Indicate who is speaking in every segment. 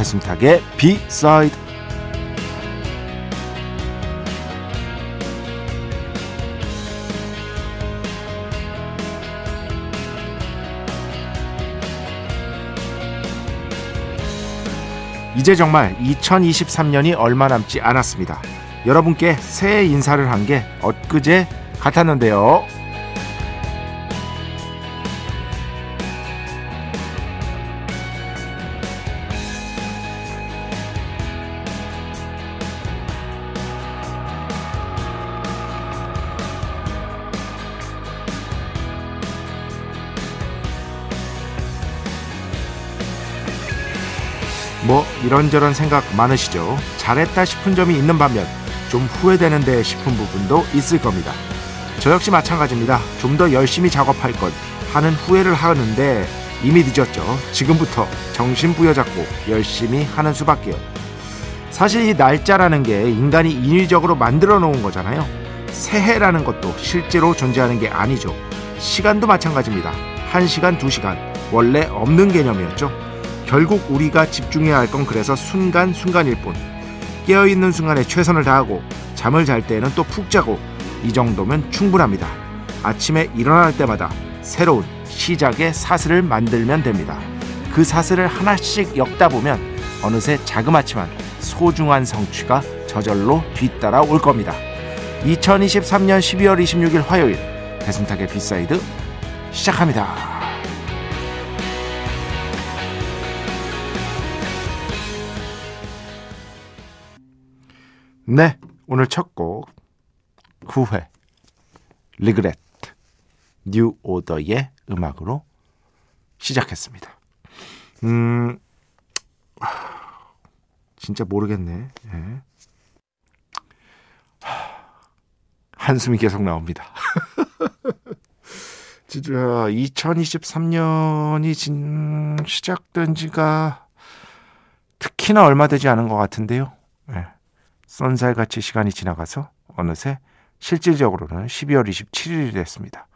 Speaker 1: 배순탁의 비사이드 이제 정말 2023년이 얼마 남지 않았습니다. 여러분께 새해 인사를 한 게 엊그제 같았는데요. 이런저런 생각 많으시죠? 잘했다 싶은 점이 있는 반면 좀 후회되는데 싶은 부분도 있을 겁니다. 저 역시 마찬가지입니다. 좀 더 열심히 작업할 것 하는 후회를 하는데 이미 늦었죠. 지금부터 정신 부여잡고 열심히 하는 수밖에요. 사실 이 날짜라는 게 인간이 인위적으로 만들어 놓은 거잖아요. 새해라는 것도 실제로 존재하는 게 아니죠. 시간도 마찬가지입니다. 1시간, 2시간 원래 없는 개념이었죠. 결국 우리가 집중해야 할 건 그래서 순간순간일 뿐. 깨어있는 순간에 최선을 다하고 잠을 잘 때에는 또 푹 자고 이 정도면 충분합니다. 아침에 일어날 때마다 새로운 시작의 사슬을 만들면 됩니다. 그 사슬을 하나씩 엮다 보면 어느새 자그마치만 소중한 성취가 저절로 뒤따라 올 겁니다. 2023년 12월 26일 화요일 배순탁의 B side 시작합니다. 네, 오늘 첫곡 후회 Regret New Order의 음악으로 시작했습니다. 음, 진짜 모르겠네. 예. 한숨이 계속 나옵니다. 진짜 2023년이 진 시작된 지가 특히나 얼마 되지 않은 것 같은데요. 예. 쏜살같이 시간이 지나가서 어느새 실질적으로는 12월 27일이 됐습니다.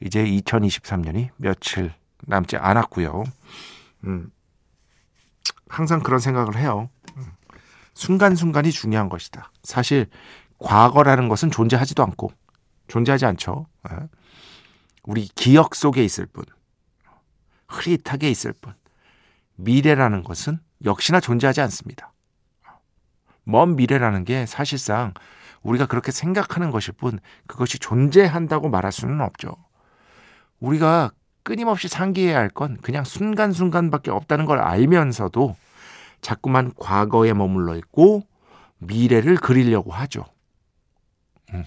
Speaker 1: 이제 2023년이 며칠 남지 않았고요. 음, 항상 그런 생각을 해요. 음, 순간순간이 중요한 것이다. 사실 과거라는 것은 존재하지도 않고 존재하지 않죠. 예. 우리 기억 속에 있을 뿐, 흐릿하게 있을 뿐. 미래라는 것은 역시나 존재하지 않습니다. 먼 미래라는 게 사실상 우리가 그렇게 생각하는 것일 뿐 그것이 존재한다고 말할 수는 없죠. 우리가 끊임없이 상기해야 할 건 그냥 순간순간밖에 없다는 걸 알면서도 자꾸만 과거에 머물러 있고 미래를 그리려고 하죠. 음.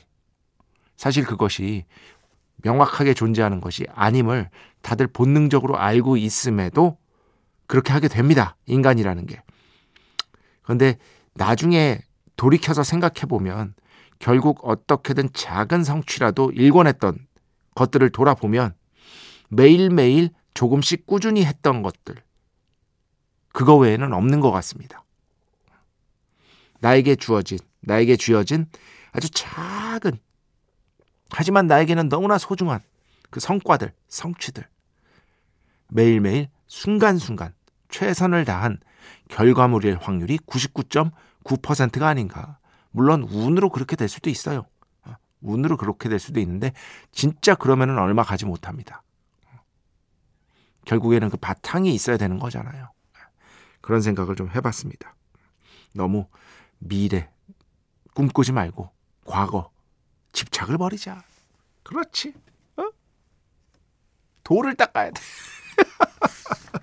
Speaker 1: 사실 그것이 명확하게 존재하는 것이 아님을 다들 본능적으로 알고 있음에도 그렇게 하게 됩니다. 인간이라는 게. 그런데 나중에 돌이켜서 생각해 보면 결국 어떻게든 작은 성취라도 일궈냈던 것들을 돌아보면 매일매일 조금씩 꾸준히 했던 것들 그거 외에는 없는 것 같습니다. 나에게 주어진 나에게 쥐어진 아주 작은 하지만 나에게는 너무나 소중한 그 성과들 성취들 매일매일 순간순간 최선을 다한 결과물일 확률이 99.9%가 아닌가. 물론 운으로 그렇게 될 수도 있어요. 어, 운으로 그렇게 될 수도 있는데 진짜 그러면은 얼마 가지 못합니다. 결국에는 그 바탕이 있어야 되는 거잖아요. 그런 생각을 좀 해봤습니다. 너무 미래 꿈꾸지 말고 과거 집착을 버리자. 그렇지. 어? 도를 닦아야 돼.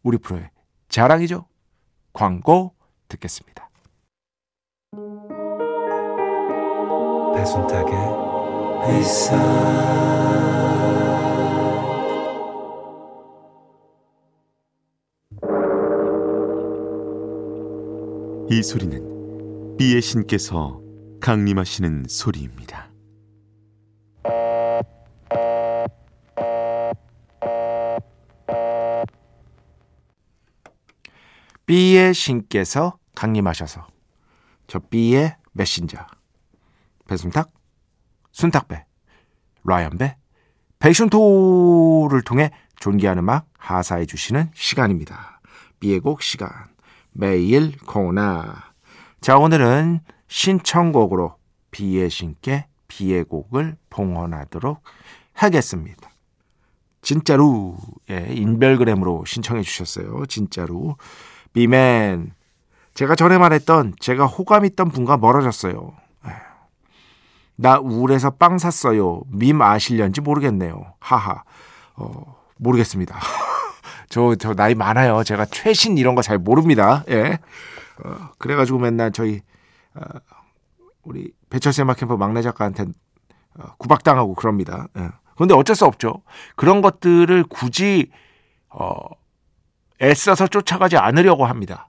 Speaker 1: 자, 우리 프로의 자랑이죠. 광고 듣겠습니다. 배순탁의 회사
Speaker 2: 이 소리는 비의 신께서 강림하시는 소리입니다.
Speaker 1: B의 신께서 강림하셔서 저 B의 메신저 배순탁, 순탁배, 라이언배, 패션토를 통해 존귀한 음악 하사해 주시는 시간입니다. B의 곡 시간 매일 코나 자 오늘은 신청곡으로 B의 신께 B의 곡을 봉헌하도록 하겠습니다. 진짜로 예, 인별그램으로 신청해 주셨어요. 진짜로 비맨 제가 전에 말했던 제가 호감 있던 분과 멀어졌어요. 나 우울해서 빵 샀어요. 밈 아실련지 모르겠네요. 하하. 어, 모르겠습니다. 저, 저 나이 많아요. 제가 최신 이런 거 잘 모릅니다. 예. 어, 그래가지고 맨날 저희, 어, 우리 배철수 음악캠프 막내 작가한테 어, 구박당하고 그럽니다. 예. 그런데 어쩔 수 없죠. 그런 것들을 굳이, 어, 애써서 쫓아가지 않으려고 합니다.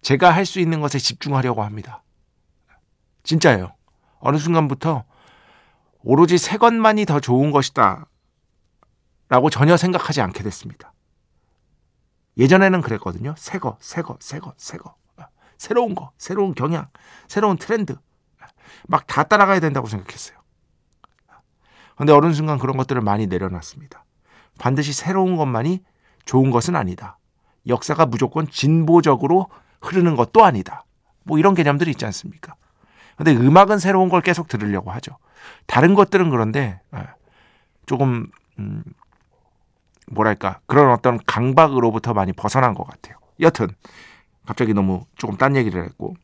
Speaker 1: 제가 할 수 있는 것에 집중하려고 합니다. 진짜예요. 어느 순간부터 오로지 새 것만이 더 좋은 것이다. 라고 전혀 생각하지 않게 됐습니다. 예전에는 그랬거든요. 새 거, 새 거, 새 거, 새 거. 새로운 거, 새로운 경향, 새로운 트렌드. 막 다 따라가야 된다고 생각했어요. 근데 어느 순간 그런 것들을 많이 내려놨습니다. 반드시 새로운 것만이 좋은 것은 아니다. 역사가 무조건 진보적으로 흐르는 것도 아니다. 뭐 이런 개념들이 있지 않습니까? 근데 음악은 새로운 걸 계속 들으려고 하죠. 다른 것들은 그런데 예, 조금 음 뭐랄까 그런 어떤 강박으로부터 많이 벗어난 것 같아요. 여튼 갑자기 너무 조금 딴 얘기를 했고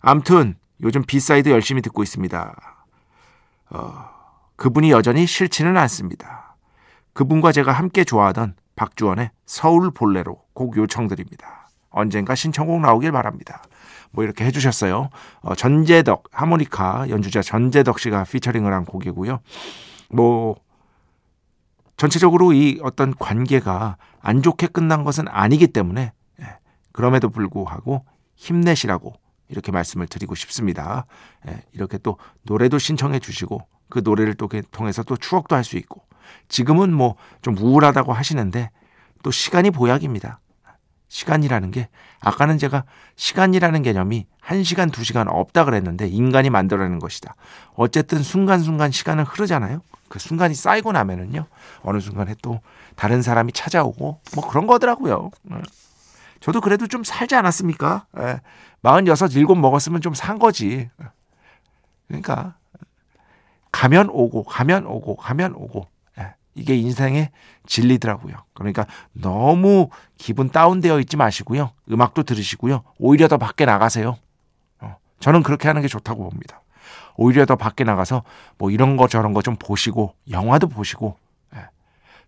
Speaker 1: 암튼 요즘 B side 열심히 듣고 있습니다. 어, 그분이 여전히 싫지는 않습니다. 그분과 제가 함께 좋아하던 박주원의 서울 볼레로 곡 요청드립니다. 언젠가 신청곡 나오길 바랍니다. 뭐 이렇게 해주셨어요. 어, 전재덕 하모니카 연주자 전재덕 씨가 피처링을 한 곡이고요. 뭐 전체적으로 이 어떤 관계가 안 좋게 끝난 것은 아니기 때문에 예, 그럼에도 불구하고 힘내시라고 이렇게 말씀을 드리고 싶습니다. 예, 이렇게 또 노래도 신청해 주시고 그 노래를 또 통해서 또 추억도 할 수 있고 지금은 뭐 좀 우울하다고 하시는데 또 시간이 보약입니다. 시간이라는 게 아까는 제가 시간이라는 개념이 1시간, 2시간 없다 그랬는데 인간이 만들어내는 것이다. 어쨌든 순간순간 시간은 흐르잖아요. 그 순간이 쌓이고 나면은요. 어느 순간에 또 다른 사람이 찾아오고 뭐 그런 거더라고요. 네. 저도 그래도 좀 살지 않았습니까? 46, 예. 7 먹었으면 좀 산 거지. 그러니까 가면 오고 가면 오고 가면 오고 이게 인생의 진리더라고요. 그러니까 너무 기분 다운되어 있지 마시고요. 음악도 들으시고요. 오히려 더 밖에 나가세요. 어, 저는 그렇게 하는 게 좋다고 봅니다. 오히려 더 밖에 나가서 뭐 이런 거 저런 거 좀 보시고 영화도 보시고 예,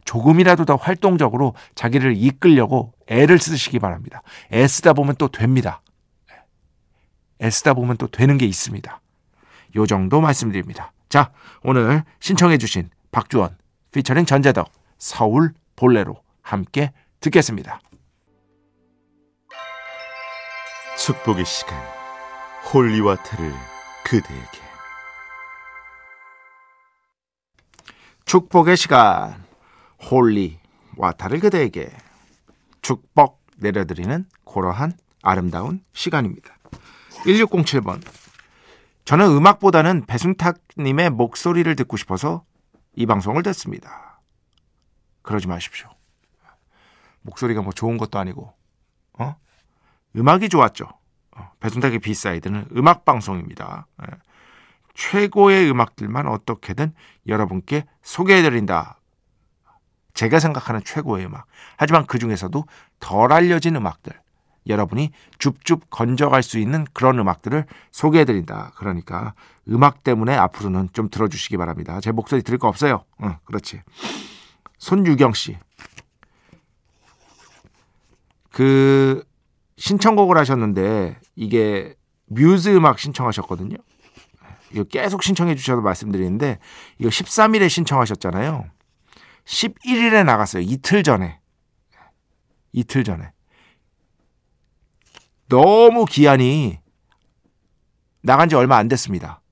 Speaker 1: 조금이라도 더 활동적으로 자기를 이끌려고 애를 쓰시기 바랍니다. 애쓰다 보면 또 됩니다. 예, 애쓰다 보면 또 되는 게 있습니다. 요 정도 말씀드립니다. 자, 오늘 신청해 주신 박주원 피처링 전재덕 서울 볼레로 함께 듣겠습니다.
Speaker 2: 축복의 시간 holy water를 그대에게
Speaker 1: 축복의 시간 holy water를 그대에게 축복 내려드리는 그러한 아름다운 시간입니다. 1607번 저는 음악보다는 배순탁님의 목소리를 듣고 싶어서 이 방송을 듣습니다. 그러지 마십시오. 목소리가 뭐 좋은 것도 아니고 어? 음악이 좋았죠. 어, 배순탁의 B side는 음악 방송입니다. 예. 최고의 음악들만 어떻게든 여러분께 소개해드린다. 제가 생각하는 최고의 음악. 하지만 그 중에서도 덜 알려진 음악들. 여러분이 줍줍 건져갈 수 있는 그런 음악들을 소개해 드린다. 그러니까 음악 때문에 앞으로는 좀 들어주시기 바랍니다. 제 목소리 들을 거 없어요. 응, 그렇지. 손유경 씨. 그 신청곡을 하셨는데 이게 뮤즈 음악 신청하셨거든요. 이거 계속 신청해 주셔서 말씀드리는데 이거 13일에 신청하셨잖아요. 11일에 나갔어요. 이틀 전에. 이틀 전에. 너무 기한이 나간 지 얼마 안 됐습니다.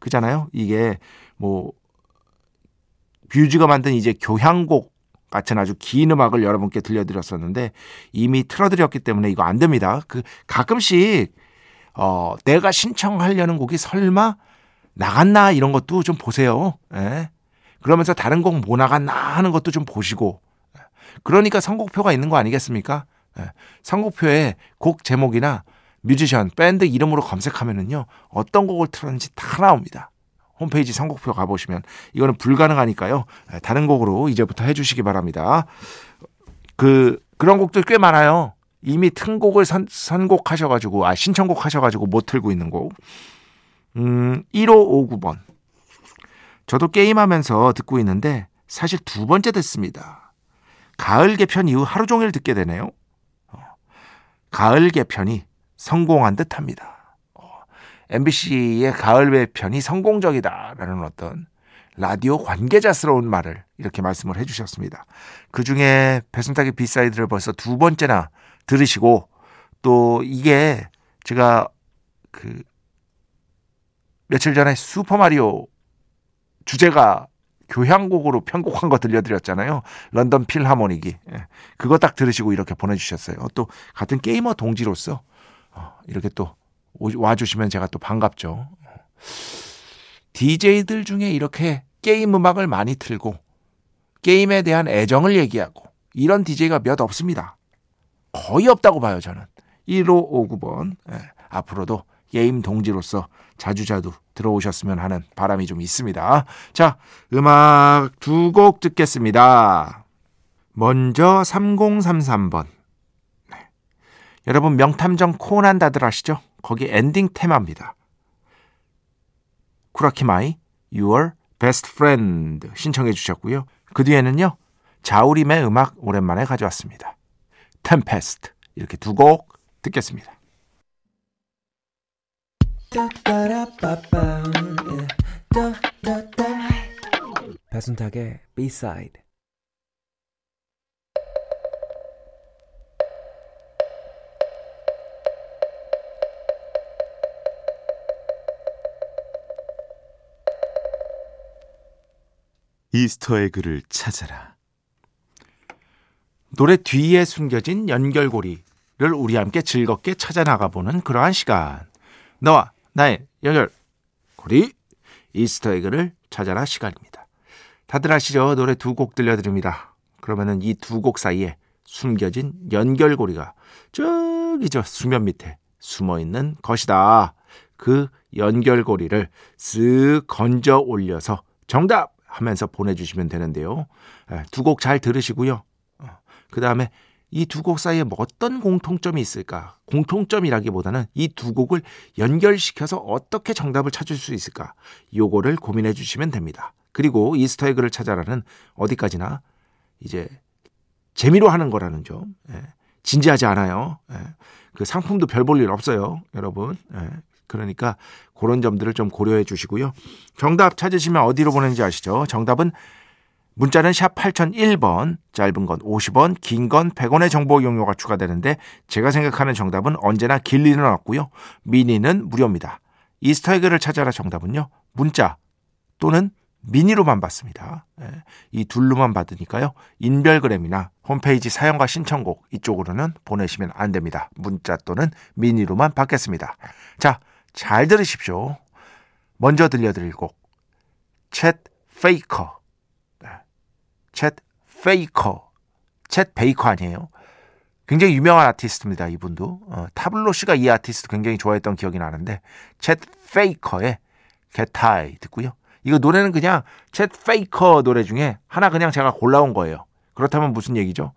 Speaker 1: 그잖아요. 이게 뭐 뷰즈가 만든 이제 교향곡 같은 아주 긴 음악을 여러분께 들려드렸었는데 이미 틀어드렸기 때문에 이거 안 됩니다. 그 가끔씩 어 내가 신청하려는 곡이 설마 나갔나 이런 것도 좀 보세요. 예. 그러면서 다른 곡 뭐 나갔나 하는 것도 좀 보시고 그러니까 선곡표가 있는 거 아니겠습니까? 예. 선곡표에 곡 제목이나 뮤지션, 밴드 이름으로 검색하면은요 어떤 곡을 틀었는지 다 나옵니다. 홈페이지 선곡표 가보시면 이거는 불가능하니까요. 예, 다른 곡으로 이제부터 해주시기 바랍니다. 그 그런 곡들 꽤 많아요. 이미 튼 곡을 선, 선곡하셔가지고 아 신청곡 하셔가지고 못 틀고 있는 곡. 음 1559번. 저도 게임하면서 듣고 있는데 사실 두 번째 듣습니다. 가을 개편 이후 하루 종일 듣게 되네요. 어, 가을 개편이 성공한 듯합니다. MBC의 가을 개편이 성공적이다라는 어떤 라디오 관계자스러운 말을 이렇게 말씀을 해주셨습니다. 그 중에 배순탁의 B side를 벌써 두 번째나 들으시고 또 이게 제가 그 며칠 전에 슈퍼마리오 주제가 교향곡으로 편곡한 거 들려드렸잖아요. 런던 필하모닉이. 예. 그거 딱 들으시고 이렇게 보내주셨어요. 또 같은 게이머 동지로서 어, 이렇게 또 와주시면 제가 또 반갑죠. DJ들 중에 이렇게 게임 음악을 많이 틀고 게임에 대한 애정을 얘기하고 이런 DJ가 몇 없습니다. 거의 없다고 봐요, 저는. 1559번. 예, 앞으로도 게임 동지로서 자주자주 들어오셨으면 하는 바람이 좀 있습니다. 자, 음악 두 곡 듣겠습니다. 먼저 3033번. 네. 여러분 명탐정 코난 다들 아시죠? 거기 엔딩 테마입니다. 쿠라키 마이 Your Best Friend 신청해 주셨고요. 그 뒤에는요. 자우림의 음악 오랜만에 가져왔습니다. Tempest 이렇게 두 곡 듣겠습니다.
Speaker 3: 배순탁의 B-side
Speaker 2: 이스터에그를 찾아라.
Speaker 1: 노래 뒤에 숨겨진 연결고리를 우리 함께 즐겁게 찾아 나가보는 그러한 시간. 너와 나의 연결고리 이스터에그를 찾아라 시간입니다. 다들 아시죠? 노래 두 곡 들려드립니다. 그러면은 이 두 곡 사이에 숨겨진 연결고리가 저기 저 수면 밑에 숨어 있는 것이다. 그 연결고리를 쓱 건져 올려서 정답 하면서 보내주시면 되는데요. 예, 두곡 잘 들으시고요. 어, 그 다음에 이 두 곡 사이에 뭐 어떤 공통점이 있을까? 공통점이라기보다는 이 두 곡을 연결시켜서 어떻게 정답을 찾을 수 있을까? 요거를 고민해 주시면 됩니다. 그리고 이스터에그를 찾아라는 어디까지나 이제 재미로 하는 거라는 점. 예, 진지하지 않아요. 예, 그 상품도 별 볼 일 없어요. 여러분. 예, 그러니까 그런 점들을 좀 고려해 주시고요. 정답 찾으시면 어디로 보내는지 아시죠? 정답은 문자는 샵 8001번, 짧은 건 50원, 긴 건 100원의 정보 용료가 추가되는데 제가 생각하는 정답은 언제나 길 리는 없고요. 미니는 무료입니다. Easter egg를 찾아라 정답은요. 문자 또는 미니로만 받습니다. 예, 이 둘로만 받으니까요. 인별그램이나 홈페이지 사연과 신청곡 이쪽으로는 보내시면 안 됩니다. 문자 또는 미니로만 받겠습니다. 자, 잘 들으십시오. 먼저 들려드릴 곡, Chet Faker. Chet Faker. Chet Baker 아니에요? 굉장히 유명한 아티스트입니다. 이분도. 어, 타블로 씨가 이 아티스트 굉장히 좋아했던 기억이 나는데 챗 페이커의 High 듣고요. 이거 노래는 그냥 Chet Faker 노래 중에 하나 그냥 제가 골라온 거예요. 그렇다면 무슨 얘기죠?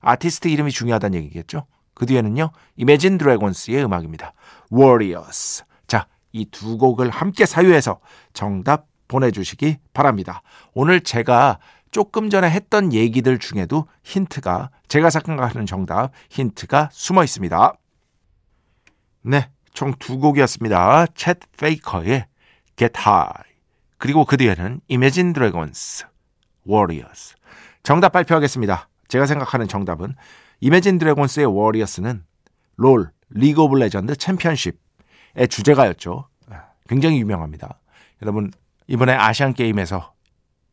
Speaker 1: 아티스트 이름이 중요하다는 얘기겠죠? 그 뒤에는요. Imagine Dragons의 음악입니다. Warriors. 자, 이 두 곡을 함께 사유해서 정답 보내주시기 바랍니다. 오늘 제가 조금 전에 했던 얘기들 중에도 힌트가 제가 생각하는 정답 힌트가 숨어 있습니다. 네, 총 두 곡이었습니다. 챗 페이커의 Get High 그리고 그 뒤에는 Imagine Dragons Warriors 정답 발표하겠습니다. 제가 생각하는 정답은 Imagine Dragons의 Warriors는 롤 리그 오브 레전드 챔피언십의 주제가였죠. 굉장히 유명합니다. 여러분 이번에 아시안 게임에서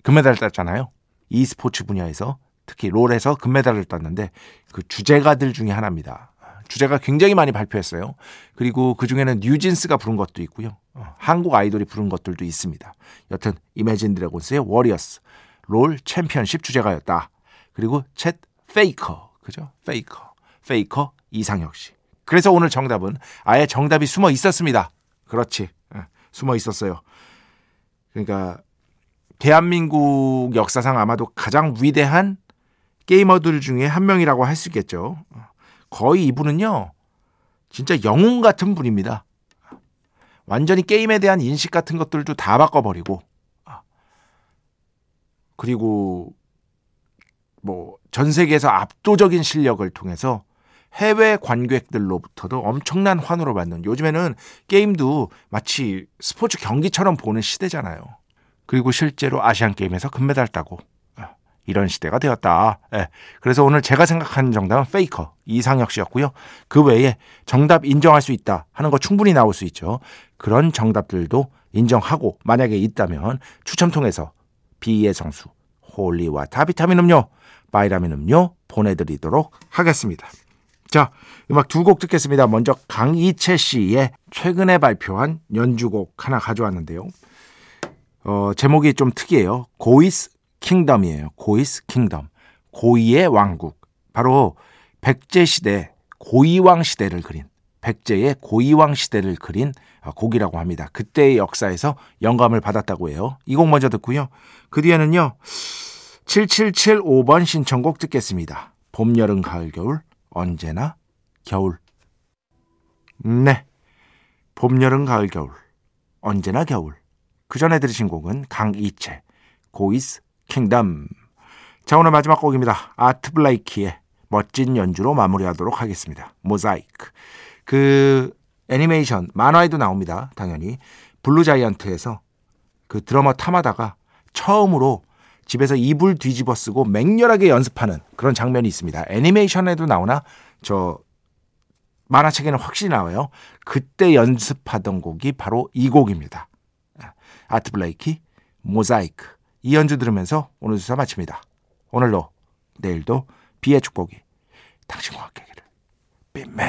Speaker 1: 금메달 땄잖아요. E스포츠 분야에서 특히 롤에서 금메달을 땄는데 그 주제가들 중에 하나입니다. 주제가 굉장히 많이 발표했어요. 그리고 그 중에는 뉴진스가 부른 것도 있고요. 어, 한국 아이돌이 부른 것들도 있습니다. 여튼 Imagine Dragons의 Warriors 롤 챔피언십 주제가였다. 그리고 Chet Faker 그죠? 페이커 페이커 이상혁 씨. 그래서 오늘 정답은 아예 정답이 숨어 있었습니다. 그렇지. 예, 숨어 있었어요. 그러니까 대한민국 역사상 아마도 가장 위대한 게이머들 중에 한 명이라고 할 수 있겠죠. 거의 이분은요, 진짜 영웅 같은 분입니다. 완전히 게임에 대한 인식 같은 것들도 다 바꿔버리고, 그리고 뭐 전 세계에서 압도적인 실력을 통해서 해외 관객들로부터도 엄청난 환호를 받는 요즘에는 게임도 마치 스포츠 경기처럼 보는 시대잖아요. 그리고 실제로 아시안 게임에서 금메달 따고 아, 이런 시대가 되었다. 예. 그래서 오늘 제가 생각하는 정답은 페이커 이상혁 씨였고요. 그 외에 정답 인정할 수 있다 하는 거 충분히 나올 수 있죠. 그런 정답들도 인정하고 만약에 있다면 추첨 통해서 비의 성수 홀리와 다비타민 음료, 바이라민 음료 보내드리도록 하겠습니다. 자, 음악 두 곡 듣겠습니다. 먼저 강이채 씨의 최근에 발표한 연주곡 하나 가져왔는데요. 어, 제목이 좀 특이해요. Goi's Kingdom이에요. Goi's Kingdom. 고이의 왕국. 바로 백제 시대 고이왕 시대를 그린 백제의 고이왕 시대를 그린 어, 곡이라고 합니다. 그때의 역사에서 영감을 받았다고 해요. 이 곡 먼저 듣고요. 그 뒤에는요. 7775번 신청곡 듣겠습니다. 봄, 여름, 가을, 겨울 언제나 겨울. 네. 봄, 여름, 가을, 겨울. 언제나 겨울. 그 전에 들으신 곡은 강이채, 고이스 킹덤. 자, 오늘 마지막 곡입니다. 아트 블라이키의 멋진 연주로 마무리하도록 하겠습니다. 모자이크. 그 애니메이션, 만화에도 나옵니다. 당연히. 블루 자이언트에서 그 드러머 타마다가 처음으로 집에서 이불 뒤집어 쓰고 맹렬하게 연습하는 그런 장면이 있습니다. 애니메이션에도 나오나 저 만화책에는 확실히 나와요. 그때 연습하던 곡이 바로 이 곡입니다. 아트 블레이키, 모자이크 이 연주 들으면서 오늘 수사 마칩니다. 오늘로 내일도 비의 축복이 당신과 함께 기를 빈맨